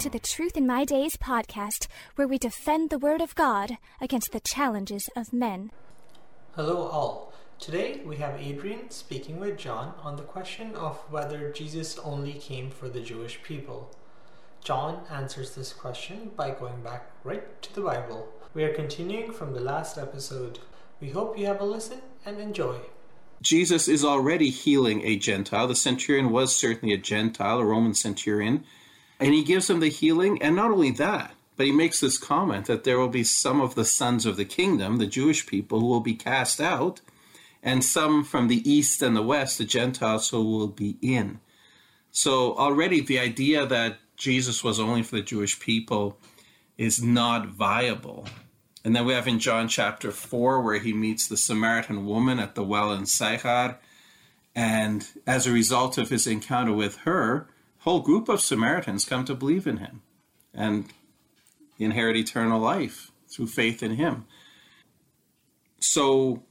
to the Truth in My Days podcast, where we defend the Word of God against the challenges of men. Hello, all. Today we have Adrian speaking with John on the question of whether Jesus only came for the Jewish people. John answers this question by going back right to the Bible. We are continuing from the last episode. We hope you have a listen and enjoy. Jesus is already healing a Gentile. The centurion was certainly a Gentile, a Roman centurion. And he gives him the healing. And not only that, but he makes this comment that there will be some of the sons of the kingdom, the Jewish people, who will be cast out, and some from the east and the west, the Gentiles, who will be in. So already the idea that Jesus was only for the Jewish people is not viable. And then we have in John chapter 4 where he meets the Samaritan woman at the well in Sychar. And as a result of his encounter with her, whole group of Samaritans come to believe in him and inherit eternal life through faith in him. So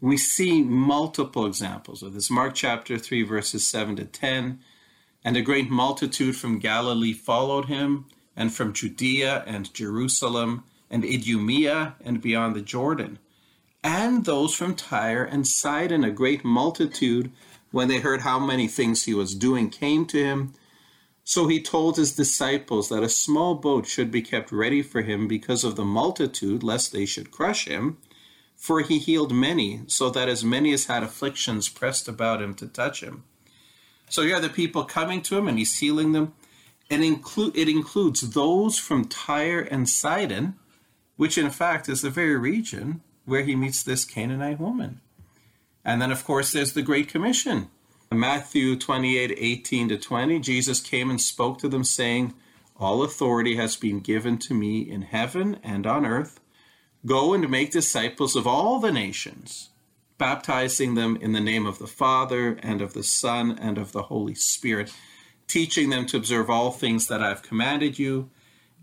we see multiple examples of this. Mark chapter 3, verses 7 to 10. And a great multitude from Galilee followed him, and from Judea and Jerusalem, and Idumea, and beyond the Jordan. And those from Tyre and Sidon, a great multitude when they heard how many things he was doing, came to him. So he told his disciples that a small boat should be kept ready for him because of the multitude, lest they should crush him. For he healed many, so that as many as had afflictions pressed about him to touch him. So here are the people coming to him, and he's healing them. And include, it includes those from Tyre and Sidon, which in fact is the very region where he meets this Canaanite woman. And then, of course, there's the Great Commission. Matthew 28 18 to 20, Jesus came and spoke to them, saying, All authority has been given to me in heaven and on earth. Go and make disciples of all the nations, baptizing them in the name of the Father and of the Son and of the Holy Spirit, teaching them to observe all things that I've commanded you.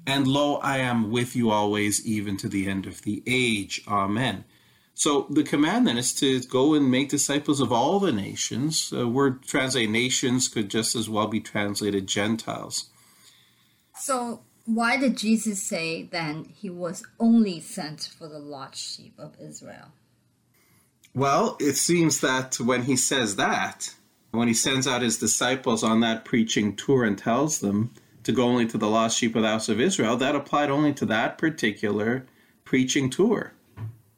And lo, I am with you always, even to the end of the age. Amen. So the command then is to go and make disciples of all the nations. The word translate nations could just as well be translated Gentiles. So why did Jesus say then he was only sent for the lost sheep of Israel? Well, it seems that when he says that, when he sends out his disciples on that preaching tour and tells them to go only to the lost sheep of the house of Israel, that applied only to that particular preaching tour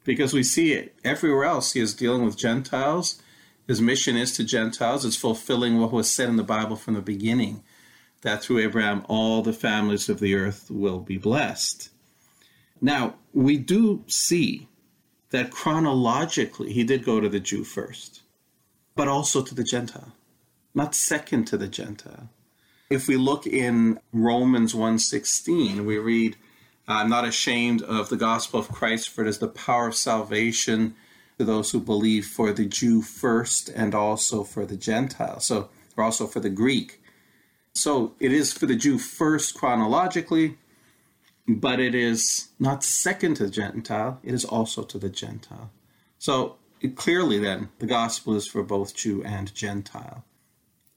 because we see it everywhere else. He is dealing with Gentiles. His mission is to Gentiles. It's fulfilling what was said in the Bible from the beginning that through Abraham all the families of the earth will be blessed. Now, we do see that chronologically he did go to the Jew first, but also to the Gentile, not second to the Gentile. If we look in Romans 1:16, we read Uh, I'm not ashamed of the gospel of Christ, for it is the power of salvation to those who believe for the Jew first and also for the Gentile. So, or also for the Greek. So it is for the Jew first chronologically, but it is not second to the Gentile, it is also to the Gentile. So it, clearly, then, the gospel is for both Jew and Gentile.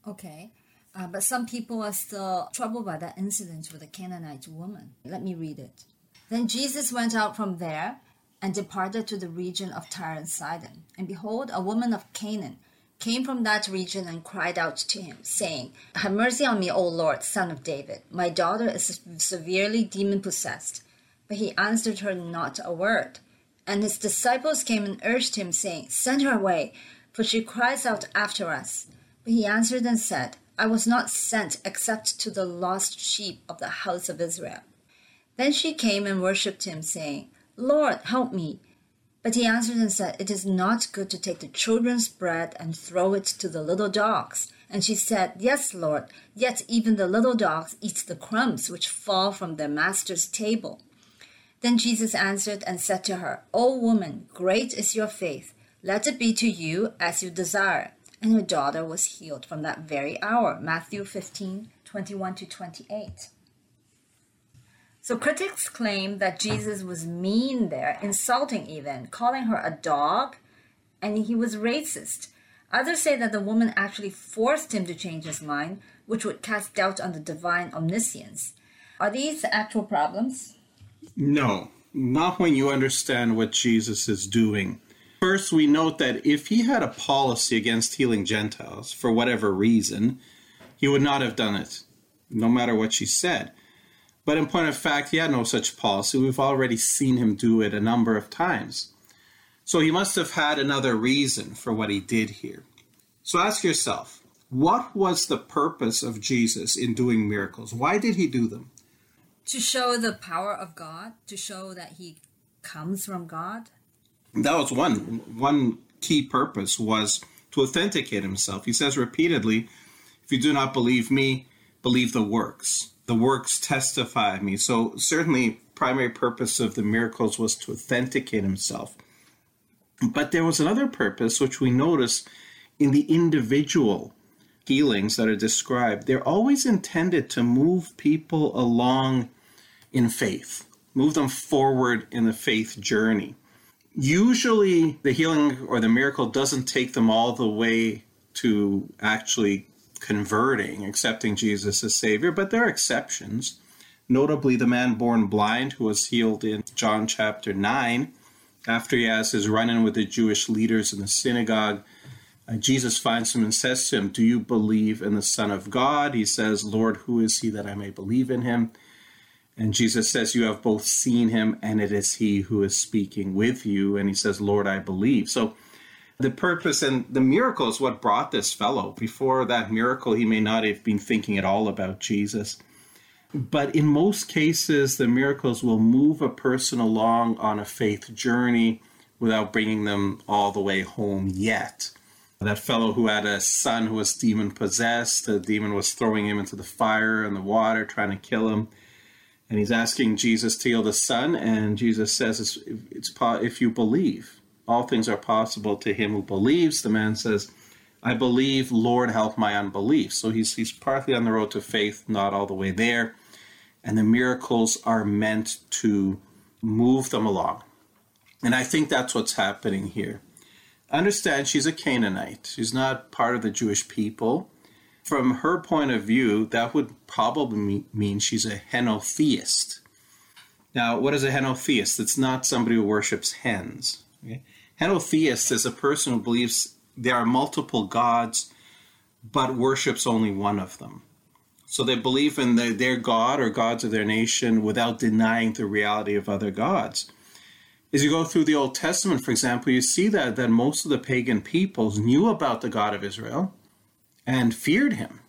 Okay. Uh, but some people are still troubled by that incident with the Canaanite woman. Let me read it. Then Jesus went out from there and departed to the region of Tyre and Sidon. And behold, a woman of Canaan came from that region and cried out to him, saying, Have mercy on me, O Lord, son of David. My daughter is severely demon possessed. But he answered her not a word. And his disciples came and urged him, saying, Send her away, for she cries out after us. But he answered and said, I was not sent except to the lost sheep of the house of Israel. Then she came and worshipped him, saying, Lord, help me. But he answered and said, It is not good to take the children's bread and throw it to the little dogs. And she said, Yes, Lord, yet even the little dogs eat the crumbs which fall from their master's table. Then Jesus answered and said to her, O woman, great is your faith. Let it be to you as you desire and her daughter was healed from that very hour. Matthew 15 21 to 28. So critics claim that Jesus was mean there, insulting even, calling her a dog, and he was racist. Others say that the woman actually forced him to change his mind, which would cast doubt on the divine omniscience. Are these actual problems? No, not when you understand what Jesus is doing. First, we note that if he had a policy against healing Gentiles for whatever reason, he would not have done it, no matter what she said. But in point of fact, he had no such policy. We've already seen him do it a number of times. So he must have had another reason for what he did here. So ask yourself, what was the purpose of Jesus in doing miracles? Why did he do them? To show the power of God, to show that he comes from God. That was one one key purpose was to authenticate himself. He says repeatedly, if you do not believe me, believe the works. The works testify me. So certainly primary purpose of the miracles was to authenticate himself. But there was another purpose which we notice in the individual healings that are described. They're always intended to move people along in faith, move them forward in the faith journey. Usually, the healing or the miracle doesn't take them all the way to actually converting, accepting Jesus as Savior, but there are exceptions. Notably, the man born blind who was healed in John chapter 9, after he has his run in with the Jewish leaders in the synagogue, uh, Jesus finds him and says to him, Do you believe in the Son of God? He says, Lord, who is he that I may believe in him? And Jesus says, You have both seen him, and it is he who is speaking with you. And he says, Lord, I believe. So the purpose and the miracle is what brought this fellow. Before that miracle, he may not have been thinking at all about Jesus. But in most cases, the miracles will move a person along on a faith journey without bringing them all the way home yet. That fellow who had a son who was demon possessed, the demon was throwing him into the fire and the water, trying to kill him and he's asking Jesus to heal the son, and Jesus says, "It's, it's if you believe, all things are possible to him who believes." The man says, "I believe, Lord, help my unbelief." So he's he's partly on the road to faith, not all the way there, and the miracles are meant to move them along, and I think that's what's happening here. Understand, she's a Canaanite. She's not part of the Jewish people from her point of view, that would probably mean she's a henotheist. Now, what is a henotheist? It's not somebody who worships hens. Okay? Henotheist is a person who believes there are multiple gods, but worships only one of them. So they believe in the, their God or gods of their nation without denying the reality of other gods. As you go through the Old Testament, for example, you see that, that most of the pagan peoples knew about the God of Israel and feared him.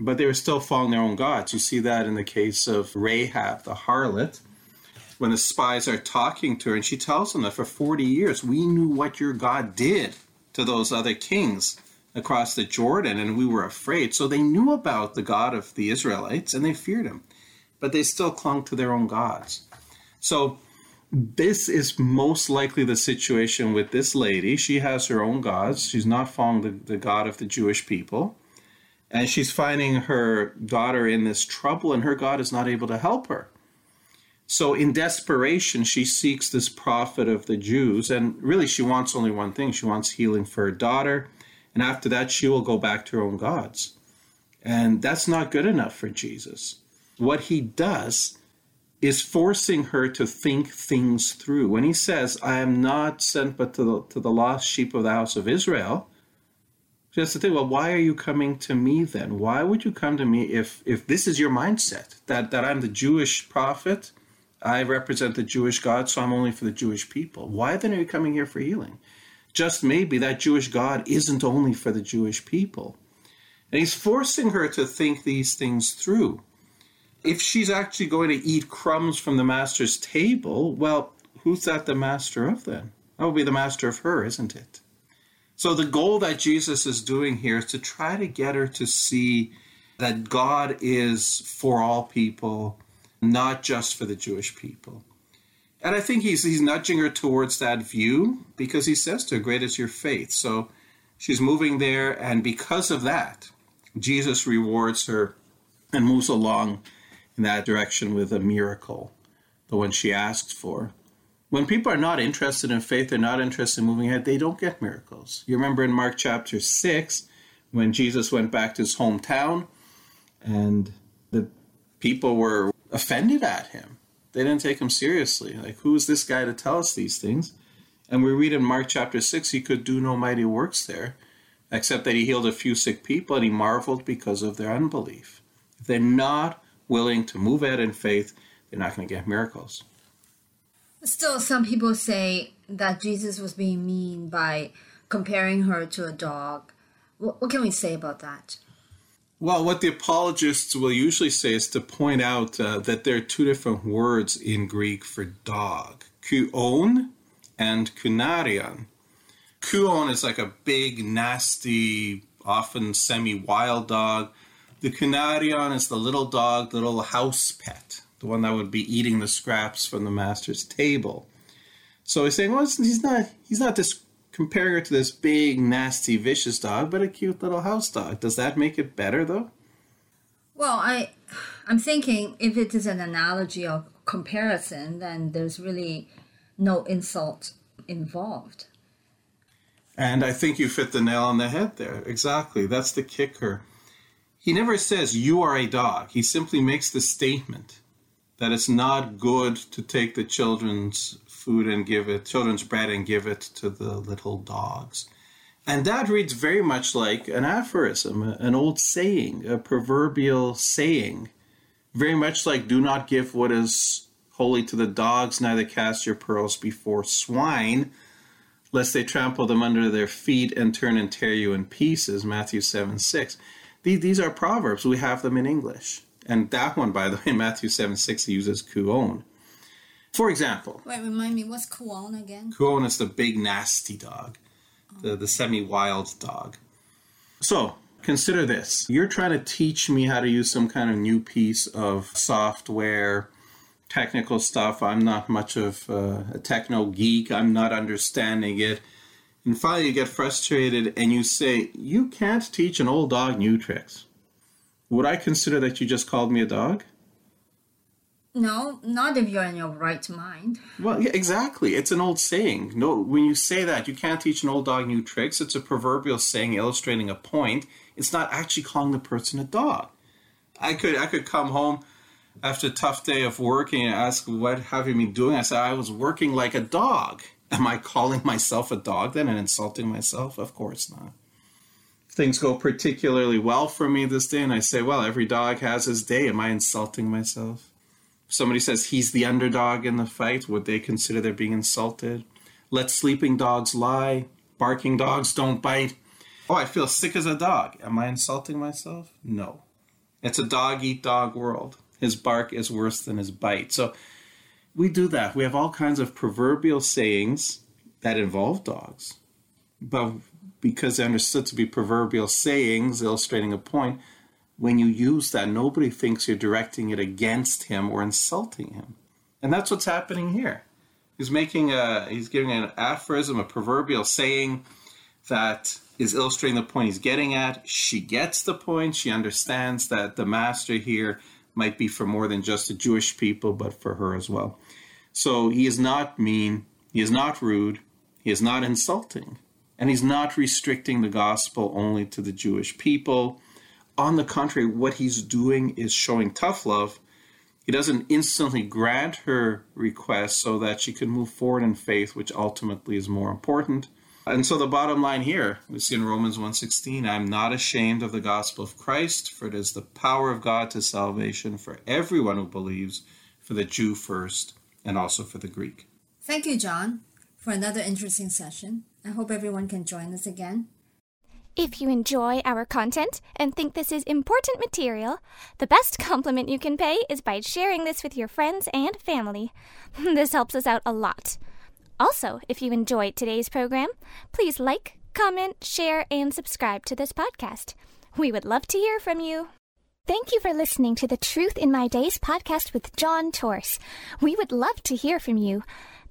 But they were still following their own gods. You see that in the case of Rahab, the harlot, when the spies are talking to her, and she tells them that for 40 years we knew what your God did to those other kings across the Jordan, and we were afraid. So they knew about the God of the Israelites and they feared him, but they still clung to their own gods. So this is most likely the situation with this lady. She has her own gods. She's not following the, the God of the Jewish people. And she's finding her daughter in this trouble, and her God is not able to help her. So, in desperation, she seeks this prophet of the Jews. And really, she wants only one thing she wants healing for her daughter. And after that, she will go back to her own gods. And that's not good enough for Jesus. What he does is forcing her to think things through. When he says, I am not sent but to the, to the lost sheep of the house of Israel, she has to think, well, why are you coming to me then? Why would you come to me if, if this is your mindset, that, that I'm the Jewish prophet, I represent the Jewish God, so I'm only for the Jewish people? Why then are you coming here for healing? Just maybe that Jewish God isn't only for the Jewish people. And he's forcing her to think these things through if she's actually going to eat crumbs from the master's table, well, who's that the master of then? That would be the master of her, isn't it? So the goal that Jesus is doing here is to try to get her to see that God is for all people, not just for the Jewish people. And I think he's he's nudging her towards that view because he says to her, Great is your faith. So she's moving there, and because of that, Jesus rewards her and moves along in that direction with a miracle, the one she asked for. When people are not interested in faith, they're not interested in moving ahead, they don't get miracles. You remember in Mark chapter 6, when Jesus went back to his hometown and the people were offended at him. They didn't take him seriously. Like, who is this guy to tell us these things? And we read in Mark chapter 6, he could do no mighty works there, except that he healed a few sick people and he marveled because of their unbelief. If they're not willing to move out in faith, they're not going to get miracles. Still, some people say that Jesus was being mean by comparing her to a dog. What, what can we say about that? Well, what the apologists will usually say is to point out uh, that there are two different words in Greek for dog kuon and kunarion. Kuon is like a big, nasty, often semi wild dog. The kunarion is the little dog, the little house pet, the one that would be eating the scraps from the master's table. So he's saying, well, he's not he's not this comparing her to this big, nasty, vicious dog, but a cute little house dog. Does that make it better, though? Well, I I'm thinking if it is an analogy or comparison, then there's really no insult involved. And I think you fit the nail on the head there. Exactly. That's the kicker. He never says, You are a dog. He simply makes the statement that it's not good to take the children's food and give it, children's bread and give it to the little dogs. And that reads very much like an aphorism, an old saying, a proverbial saying. Very much like, Do not give what is holy to the dogs, neither cast your pearls before swine lest they trample them under their feet and turn and tear you in pieces. Matthew 7 6. These are proverbs. We have them in English. And that one, by the way, Matthew 7 6, uses kuon. For example, wait, remind me, what's kuon again? Kuon is the big, nasty dog, the, the semi wild dog. So, consider this you're trying to teach me how to use some kind of new piece of software technical stuff. I'm not much of uh, a techno geek. I'm not understanding it. And finally, you get frustrated and you say, You can't teach an old dog new tricks. Would I consider that you just called me a dog? No, not if you're in your right mind. Well, yeah, exactly. It's an old saying. No, when you say that you can't teach an old dog new tricks, it's a proverbial saying illustrating a point. It's not actually calling the person a dog. I could I could come home after a tough day of working and ask, What have you been doing? I said, I was working like a dog. Am I calling myself a dog then and insulting myself? Of course not. Things go particularly well for me this day, and I say, Well, every dog has his day. Am I insulting myself? If somebody says he's the underdog in the fight, would they consider they're being insulted? Let sleeping dogs lie, barking dogs don't bite. Oh, I feel sick as a dog. Am I insulting myself? No. It's a dog eat dog world his bark is worse than his bite. So we do that. We have all kinds of proverbial sayings that involve dogs. But because they're understood to be proverbial sayings illustrating a point, when you use that, nobody thinks you're directing it against him or insulting him. And that's what's happening here. He's making a he's giving an aphorism, a proverbial saying that is illustrating the point he's getting at. She gets the point. She understands that the master here might be for more than just the Jewish people, but for her as well. So he is not mean, he is not rude, he is not insulting, and he's not restricting the gospel only to the Jewish people. On the contrary, what he's doing is showing tough love. He doesn't instantly grant her request so that she can move forward in faith, which ultimately is more important. And so the bottom line here, we see in Romans 1:16, I'm not ashamed of the gospel of Christ, for it is the power of God to salvation for everyone who believes, for the Jew first and also for the Greek. Thank you, John, for another interesting session. I hope everyone can join us again. If you enjoy our content and think this is important material, the best compliment you can pay is by sharing this with your friends and family. This helps us out a lot. Also, if you enjoyed today's program, please like, comment, share, and subscribe to this podcast. We would love to hear from you. Thank you for listening to the Truth in My Days podcast with John Tors. We would love to hear from you.